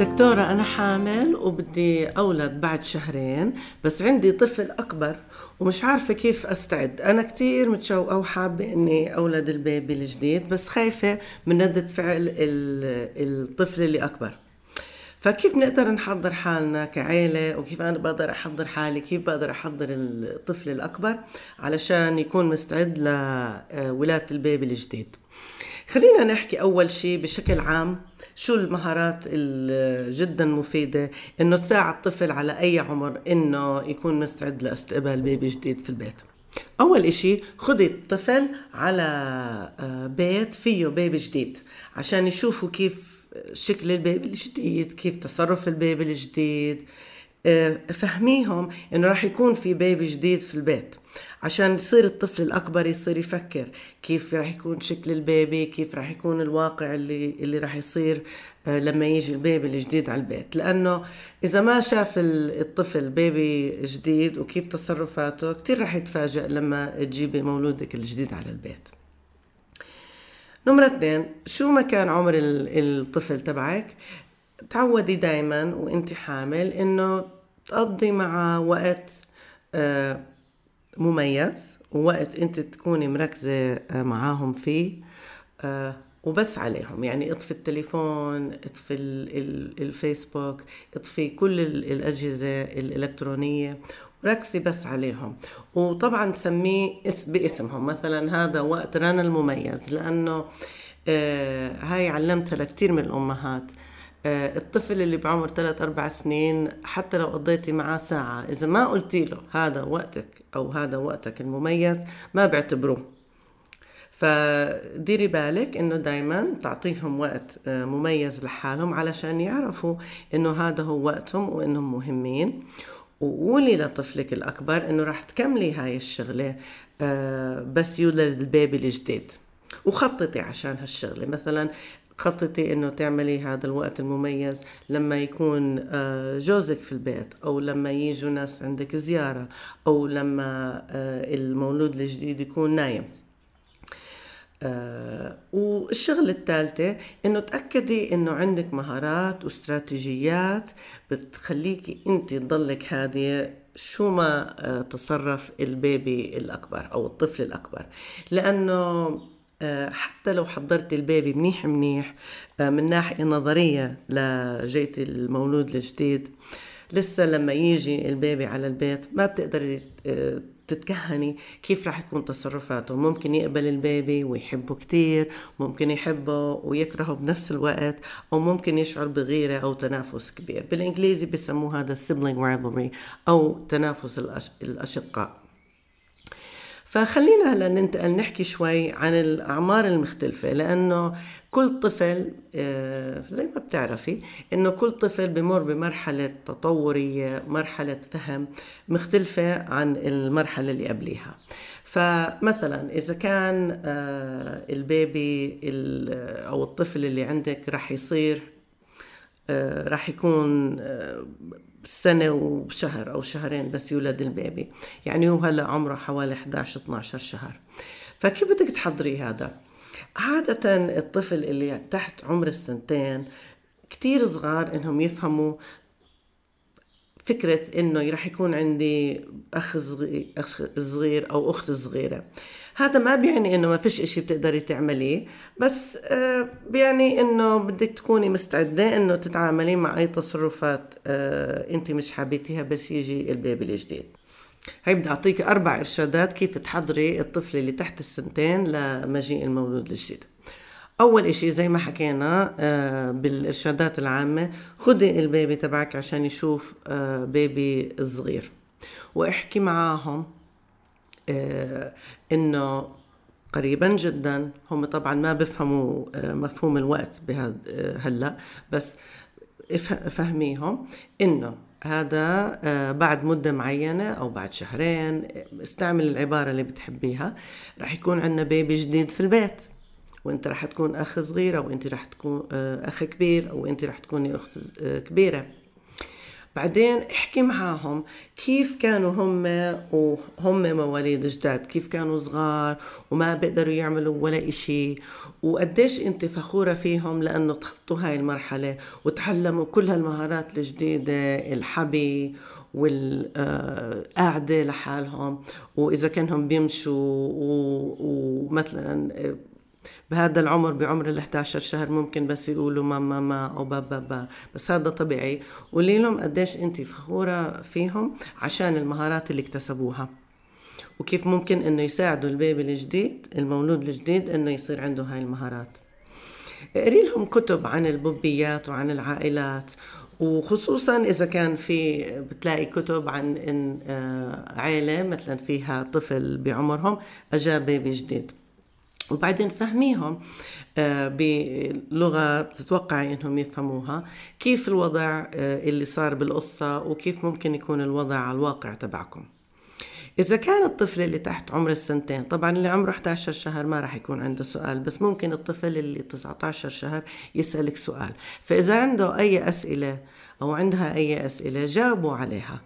دكتورة أنا حامل وبدي أولد بعد شهرين بس عندي طفل أكبر ومش عارفة كيف أستعد. أنا كتير متشوقة وحابة إني أولد البيبي الجديد بس خايفة من ردة فعل الطفل اللي أكبر. فكيف نقدر نحضر حالنا كعيلة؟ وكيف أنا بقدر أحضر حالي؟ كيف بقدر أحضر الطفل الأكبر؟ علشان يكون مستعد لولادة البيبي الجديد. خلينا نحكي أول شيء بشكل عام شو المهارات جدا مفيدة إنه تساعد الطفل على أي عمر إنه يكون مستعد لاستقبال بيبي جديد في البيت. أول إشي خذي الطفل على آه، بيت فيه بيبي جديد عشان يشوفوا كيف شكل البيبي الجديد كيف تصرف البيبي الجديد. آه، فهميهم انه راح يكون في بيبي جديد في البيت. عشان يصير الطفل الأكبر يصير يفكر كيف راح يكون شكل البيبي كيف راح يكون الواقع اللي اللي راح يصير آه، لما يجي البيبي الجديد على البيت. لأنه إذا ما شاف الطفل بيبي جديد وكيف تصرفاته كتير راح يتفاجأ لما تجيبي مولودك الجديد على البيت. نمرة اثنين شو ما كان عمر الطفل تبعك؟ تعودي دايما وأنت حامل إنه تقضي مع وقت آه، مميز ووقت انت تكوني مركزة آه، معاهم فيه آه، وبس عليهم. يعني اطفي التليفون اطفي الفيسبوك اطفي كل الأجهزة الإلكترونية وركزي بس عليهم. وطبعا سميه باسمهم. مثلا هذا وقت رنا المميز لأنه آه هاي علمتها لكثير من الأمهات. الطفل اللي بعمر 3 4 سنين حتى لو قضيتي معاه ساعة إذا ما قلتي له هذا وقتك أو هذا وقتك المميز ما بيعتبروه فديري بالك إنه دايما تعطيهم وقت آه، مميز لحالهم علشان يعرفوا إنه هذا هو وقتهم وإنهم مهمين. وقولي لطفلك الأكبر إنه راح تكملي هاي الشغلة آه، بس يولد البيبي الجديد. وخططي عشان هالشغلة. مثلا خططي إنه تعملي هذا الوقت المميز لما يكون آه، جوزك في البيت أو لما يجوا ناس عندك زيارة أو لما آه، المولود الجديد يكون نايم. آه والشغلة الثالثة إنه تأكدي إنه عندك مهارات واستراتيجيات بتخليكي أنت تضلك هادية شو ما تصرف ال baby الأكبر أو الطفل الأكبر. لأنه حتى لو حضرتي ال baby منيح منيح آه، من ناحية نظرية لجية المولود الجديد لسه لما يجي ال baby على البيت ما بتقدري آه، تتكهني كيف راح يكون تصرفاته. ممكن يقبل ال baby ويحبه كتير ممكن يحبه ويكرهه بنفس الوقت أو ممكن يشعر بغيرة أو تنافس كبير. بالإنجليزي بسموه هذا sibling rivalry أو تنافس الأشقاء. فخلينا هلا ننتقل نحكي شوي عن الأعمار المختلفة لأنه كل طفل آه، زي ما بتعرفي إنه كل طفل بمر بمرحلة تطورية مرحلة فهم مختلفة عن المرحلة اللي قبليها. فمثلا إذا كان آه، البيبي أو الطفل اللي عندك رح يصير آه، رح يكون سنة وشهر أو شهرين بس يولد البيبي. يعني هو هلا عمره حوالي 11 12 شهر. فكيف بدك تحضري هذا؟ عادة الطفل اللي تحت عمر السنتين كتير صغار إنهم يفهموا فكرة إنه رح يكون عندي أخ صغير أو أخت صغيرة. هذا ما بيعني إنه ما فيش إشي بتقدري تعمليه بس آه، بيعني إنه بدك تكوني مستعدة إنه تتعاملي مع اي تصرفات آه، أنت مش حابيتيها بس يجي البيبي الجديد. هاي بدي أعطيك أربع إرشادات كيف تحضري الطفل اللي تحت السنتين لمجيء المولود الجديد. أول إشي زي ما حكينا آه، بالإرشادات العامة خدي البيبي تبعك عشان يشوف بيبي صغير واحكي معاهم إنه قريبا جدا هم طبعا ما بفهموا آه، مفهوم الوقت بهذا آه، هلأ بس فهميهم إنه هذا بعد مدة معينة أو بعد شهرين استعمل العبارة اللي بتحبيها رح يكون عندنا بيبي جديد في البيت. وأنت رح تكون أخ صغير أو انت رح تكون أخ كبير أو انت رح تكوني أخت كبيرة. بعدين احكي معاهم كيف كانوا هم وهم مواليد جداد كيف كانوا صغار وما بيقدروا يعملوا ولا إشي. وقديش أنت فخورة فيهم لأنه تخطوا هاي المرحلة وتعلموا كل هالمهارات الجديدة الحبي والقعدة لحالهم. وإذا كانهم بيمشوا ومثلا بهذا العمر بعمر ال 11 شهر ممكن بس يقولوا ماما ما أو بابا با بس هذا طبيعي. قولي لهم قديش أنت فخورة فيهم عشان المهارات اللي اكتسبوها. وكيف ممكن إنه يساعدوا البيبي الجديد المولود الجديد إنه يصير عنده هاي المهارات. اقري لهم كتب عن البوبيات وعن العائلات وخصوصا إذا كان في بتلاقي كتب عن إن آه، عائله مثلا فيها طفل بعمرهم اجى بيبي جديد. وبعدين فهميهم آه، بلغة بتتوقعي إنهم يفهموها. كيف الوضع آه، اللي صار بالقصة وكيف ممكن يكون الوضع على الواقع تبعكم. إذا كان الطفل اللي تحت عمر السنتين طبعا اللي عمره 11 شهر ما راح يكون عنده سؤال بس ممكن الطفل اللي 19 شهر يسألك سؤال. فإذا عنده أي أسئلة أو عندها أي أسئلة جاوبوا عليها.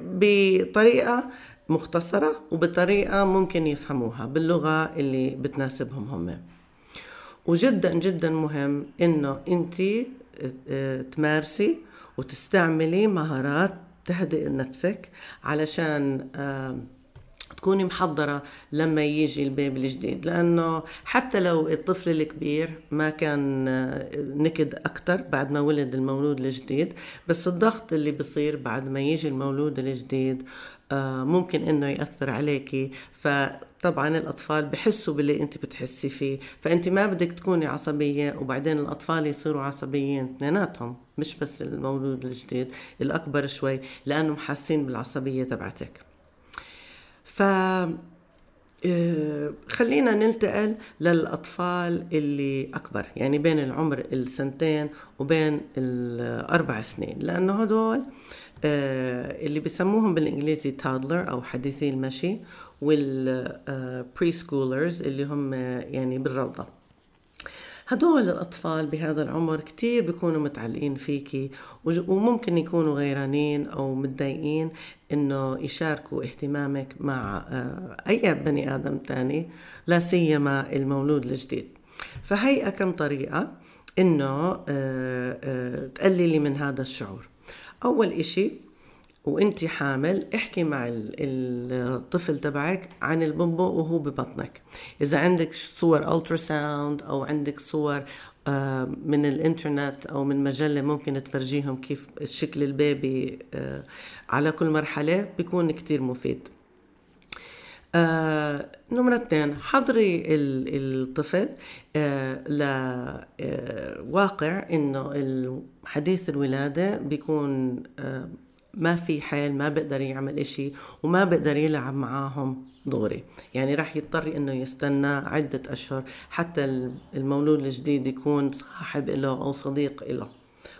بطريقة مختصرة وبطريقة ممكن يفهموها باللغة اللي بتناسبهم هم. وجدا جدا مهم إنه أنت آه، تمارسي وتستعملي مهارات تهدئ نفسك علشان آه، تكوني محضرة لما يجي البيبي الجديد. لأنه حتى لو الطفل الكبير ما كان آه، نكد أكتر بعد ما ولد المولود الجديد بس الضغط اللي بصير بعد ما يجي المولود الجديد ممكن إنه يأثر عليكي. فطبعا الأطفال بحسوا باللي أنت بتحسي فيه. فأنت ما بدك تكوني عصبية وبعدين الأطفال يصيروا عصبيين اثنيناتهم مش بس المولود الجديد الأكبر شوي لأنهم حاسين بالعصبية تبعتك. ف آه، خلينا ننتقل للأطفال اللي أكبر يعني بين العمر السنتين وبين الأربع سنين. لأنه هدول آه، اللي بسموهم بالإنجليزي toddler أو حديثي المشي وال preschoolers اللي هم يعني بالروضة. هدول الأطفال بهذا العمر كتير بيكونوا متعلقين فيكي وممكن يكونوا غيرانين أو متضايقين إنه يشاركوا اهتمامك مع آه، أي بني آدم تاني لا سيما المولود الجديد. فهي كم طريقة إنه آه، تقللي من هذا الشعور. أول إشي وانت حامل احكي مع الطفل تبعك عن البوبو وهو ببطنك. إذا عندك صور ultrasound أو عندك صور آه، من الإنترنت أو من مجلة ممكن تفرجيهم كيف شكل البيبي آه، على كل مرحلة بيكون كتير مفيد. آه، نمرة اثنين حضري الطفل آه، لواقع آه، إنه حديث الولادة بيكون ما في حيل ما بقدر يعمل إشي وما بقدر يلعب معاهم دغري. يعني راح يضطر إنه يستنى عدة أشهر حتى المولود الجديد يكون صاحب له أو صديق له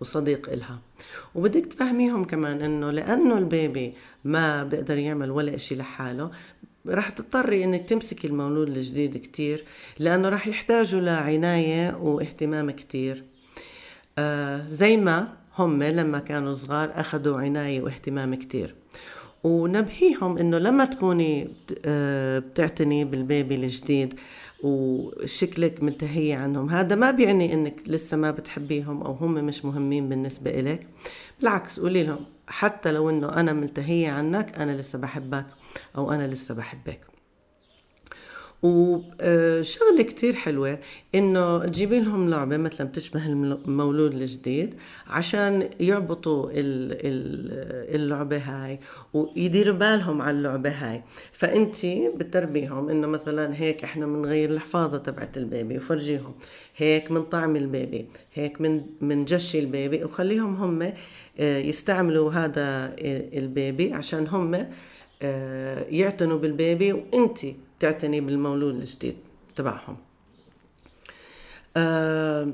وصديق إلها. وبدك تفهميهم كمان إنه لأنه البيبي ما بيقدر يعمل ولا إشي لحاله رح تضطري إنك تمسكي المولود الجديد كتير لأنه رح يحتاجوا لعناية واهتمام كتير. آه زي ما هم لما كانوا صغار أخذوا عناية واهتمام كتير. ونبهيهم إنه لما تكوني آه بتعتني بالبيبي الجديد وشكلك ملتهية عنهم هذا ما بيعني إنك لسه ما بتحبيهم أو هم مش مهمين بالنسبة إلك. بالعكس قولي لهم حتى لو إنه أنا ملتهية عنك أنا لسه بحبك. أو أنا لسه بحبك. وشغله كتير حلوة إنه تجيبي لهم لعبة مثلا بتشبه المولود الجديد عشان يربطوا اللعبة هاي ويديروا بالهم على اللعبة هاي. فأنتي بتربيهم إنه مثلا هيك إحنا بنغير الحفاظة تبعت ال baby وفرجيهم. هيك منطعم ال baby هيك من منجشي ال baby وخليهم هم آه، يستعملوا هذا ال baby عشان هم آه، يعتنوا بال baby وانت تعتني بالمولود الجديد تبعهم. آه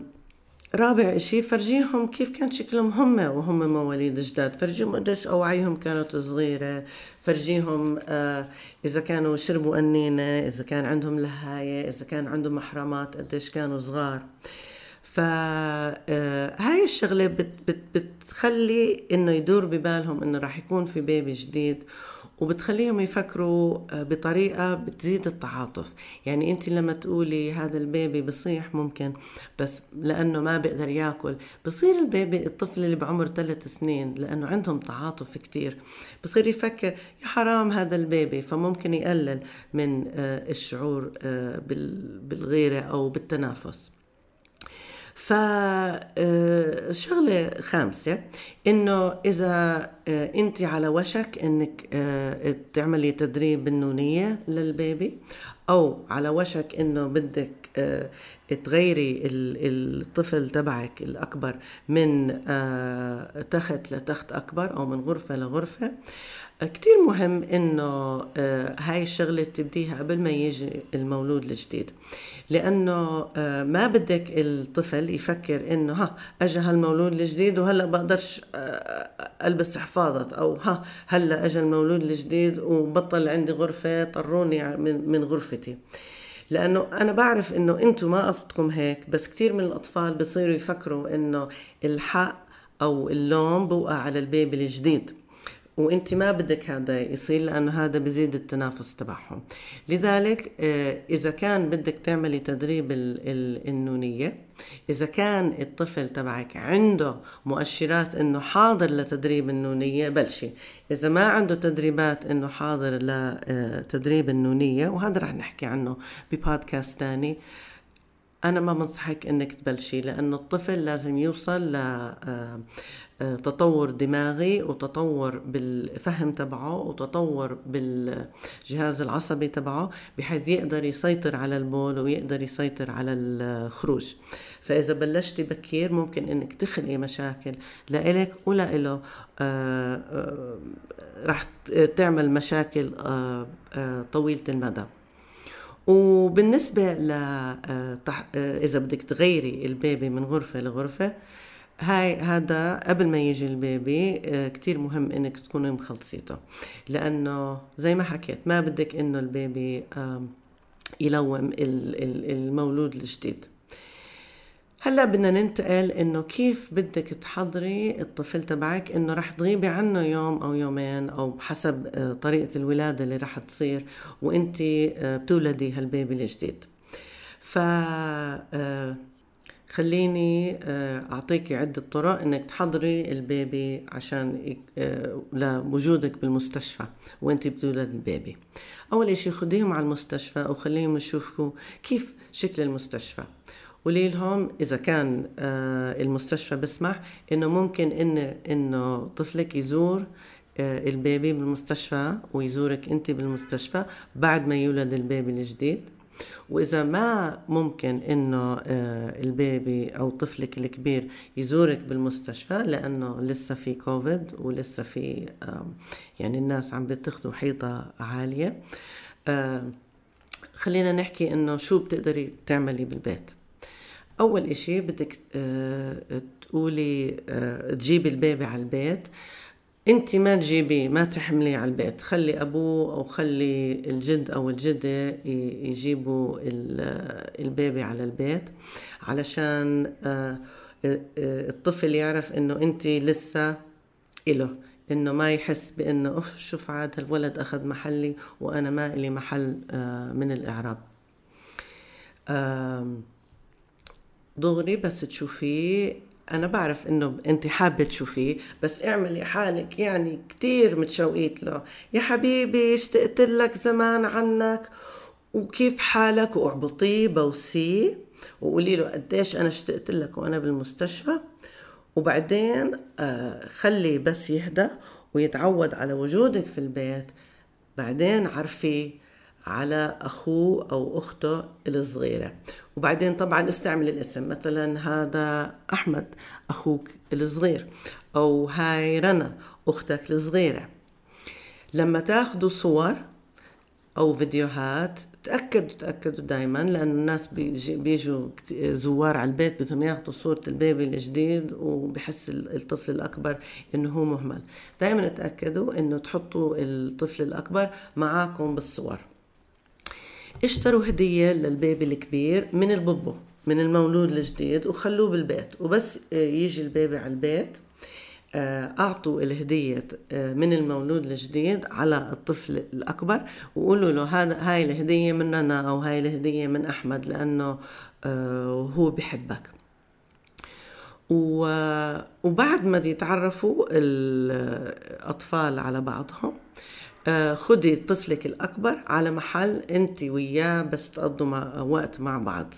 رابع إشي فرجيهم كيف كان شكلهم هم وهم مواليد جداد. فرجيهم قديش أوعيهم كانت صغيرة. فرجيهم آه إذا كانوا شربوا قنينة إذا كان عندهم لهاية إذا كان عندهم محرمات قديش كانوا صغار. فهاي الشغلة بت بت بتخلي إنه يدور ببالهم إنه راح يكون في بيبي جديد. وبتخليهم يفكروا آه، بطريقة بتزيد التعاطف. يعني انت لما تقولي هذا البيبي بصيح ممكن بس لأنه ما بيقدر ياكل. بصير البيبي الطفل اللي بعمر ثلاث سنين لأنه عندهم تعاطف كتير. بصير يفكر يا حرام هذا البيبي. فممكن يقلل من آه، الشعور آه، بالغيرة أو بالتنافس. فشغلة خامسة إنه إذا انت على وشك إنك تعملي تدريب بالنونية للبيبي أو على وشك إنه بدك تغيري الطفل تبعك الأكبر من تخت لتخت أكبر أو من غرفة لغرفة كتير مهم إنه هاي الشغلة تبديها قبل ما يجي المولود الجديد. لأنه آه، ما بدك الطفل يفكر إنه ها اجى هالمولود الجديد وهلأ بقدرش آه، ألبس حفاضة أو ها هلأ اجى المولود الجديد وبطل عندي غرفة طروني من غرفتي. لأنه أنا بعرف إنه أنتم ما قصدكم هيك بس كثير من الأطفال بصيروا يفكروا إنه الحق أو اللوم بوقع على البيبي الجديد. وانت ما بدك هذا يصير لأنه هذا بزيد التنافس تبعهم. لذلك آه، إذا كان بدك تعملي تدريب النونيه إذا كان الطفل تبعك عنده مؤشرات إنه حاضر لتدريب النونيه بلشي. إذا ما عنده تدريبات إنه حاضر لتدريب النونيه وهذا رح نحكي عنه ببودكاست ثاني أنا ما بنصحك إنك تبلشي لأنه الطفل لازم يوصل ل آه، آه، تطور دماغي وتطور بالفهم تبعه وتطور بالجهاز العصبي تبعه بحيث يقدر يسيطر على البول ويقدر يسيطر على الخروج. فإذا بلشتي بكير ممكن إنك تخلقي مشاكل لإلك ولإله آه، آه، رح تعمل مشاكل طويلة المدى. وبالنسبة ل إذا بدك تغيري البيبي من غرفة لغرفة هاي هذا قبل ما يجي البيبي آه، كتير مهم إنك تكوني مخلصيته. لأنه زي ما حكيت ما بدك إنه البيبي يلوم المولود الجديد. هلا بدنا ننتقل إنه كيف بدك تحضري الطفل تبعك إنه رح تغيبي عنه يوم أو يومين أو بحسب آه، طريقة الولادة اللي رح تصير وانت آه، بتولدي هالبيبي الجديد. ف خليني آه، أعطيك عدة طرق إنك تحضري البيبي عشان لوجودك بالمستشفى وإنت بتولد ال baby. أول إشي خديهم على المستشفى وخليهم يشوفوا كيف شكل المستشفى. قولي لهم إذا كان آه، المستشفى بسمح إنه ممكن إن إنه طفلك يزور ال baby بالمستشفى ويزورك أنت بالمستشفى بعد ما يولد ال baby الجديد. وإذا ما ممكن إنه آه، ال baby أو طفلك الكبير يزورك بالمستشفى لأنه لسه في كوفيد ولسه في يعني الناس عم بتاخذوا حيطة عالية. خلينا نحكي إنه شو بتقدري تعملي بالبيت. أول إشي بدك آه، تقولي آه، تجيبي البيبي على البيت. أنت ما تجيبيه ما تحمليه على البيت. خلي أبوه أو خلي الجد أو الجدة يجيبوا البيبي على البيت. علشان آه، الطفل يعرف إنه أنت لسه إله. إنه ما يحس بإنه أوف شوف عاد هالولد أخذ محلي وأنا ما لي محل من الإعراب. دغري بس تشوفيه. أنا بعرف إنه انت حابة تشوفيه بس اعملي حالك يعني كتير متشوقيت له. يا حبيبي اشتقت لك زمان عنك وكيف حالك؟ واعبطيه بوسيه وقولي له قديش أنا اشتقت لك وأنا بالمستشفى. وبعدين آه خلي بس يهدى ويتعود على وجودك في البيت. بعدين عرفي على أخوه أو أخته الصغيرة. وبعدين طبعا استعمل الاسم مثلا هذا أحمد أخوك الصغير أو هاي رنا أختك الصغيرة. لما تاخذوا صور أو فيديوهات تأكدوا تأكدوا دائما لأن الناس بيجوا زوار على البيت بدهم ياخذوا صورة البيبي الجديد وبحس الطفل الأكبر إنه هو مهمل. دائما تأكدوا إنه تحطوا الطفل الأكبر معاكم بالصور. اشتروا هدية للبيبي الكبير من البوبو من المولود الجديد وخلوه بالبيت. وبس يجي البيبي على البيت. آه، أعطوا الهدية آه، من المولود الجديد على الطفل الأكبر وقولوا له هذا هاي الهدية مننا أو هاي الهدية من أحمد لأنه آه، هو بحبك. وبعد ما يتعرفوا الأطفال على بعضهم خدي طفلك الأكبر على محل أنت وياه بس تقضوا وقت مع بعض.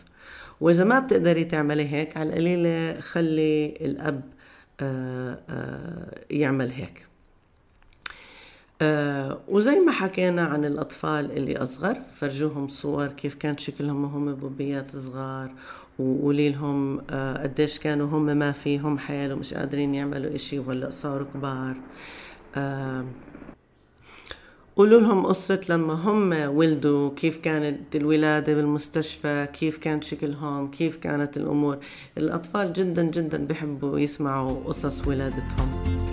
وإذا ما بتقدري تعملي هيك على القليلة خلي الأب آه، آه، يعمل هيك. آه، وزي ما حكينا عن الأطفال اللي أصغر فرجوهم صور كيف كان شكلهم وهم بوبيات صغار وقولي لهم قديش كانوا هم ما فيهم حيل ومش قادرين يعملوا إشي ولا صاروا كبار. قولوا لهم قصة لما هم ولدوا كيف كانت الولادة بالمستشفى كيف كان شكلهم كيف كانت الأمور؟ الأطفال جدا جدا بحبوا يسمعوا قصص ولادتهم.